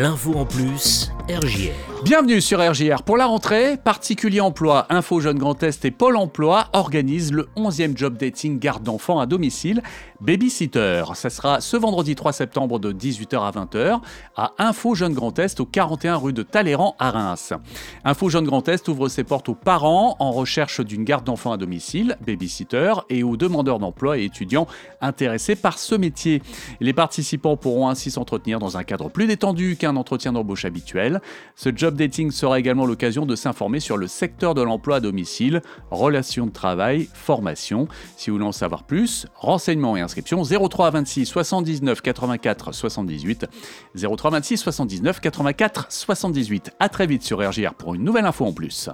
L'info en plus, Bienvenue sur RJR. Pour la rentrée, Particulier Emploi, Info Jeune Grand Est et Pôle Emploi organisent le 11e job dating garde d'enfants à domicile, Babysitter. Ça sera ce vendredi 3 septembre de 18h à 20h à Info Jeune Grand Est au 41 rue de Talleyrand à Reims. Info Jeune Grand Est ouvre ses portes aux parents en recherche d'une garde d'enfants à domicile, Babysitter, et aux demandeurs d'emploi et étudiants intéressés par ce métier. Les participants pourront ainsi s'entretenir dans un cadre plus détendu qu'un entretien d'embauche habituel. Ce job dating sera également l'occasion de s'informer sur le secteur de l'emploi à domicile, relations de travail, formation. Si vous voulez en savoir plus, renseignements et inscriptions 03 26 79 84 78 03 26 79 84 78. À très vite sur RGR pour une nouvelle info en plus.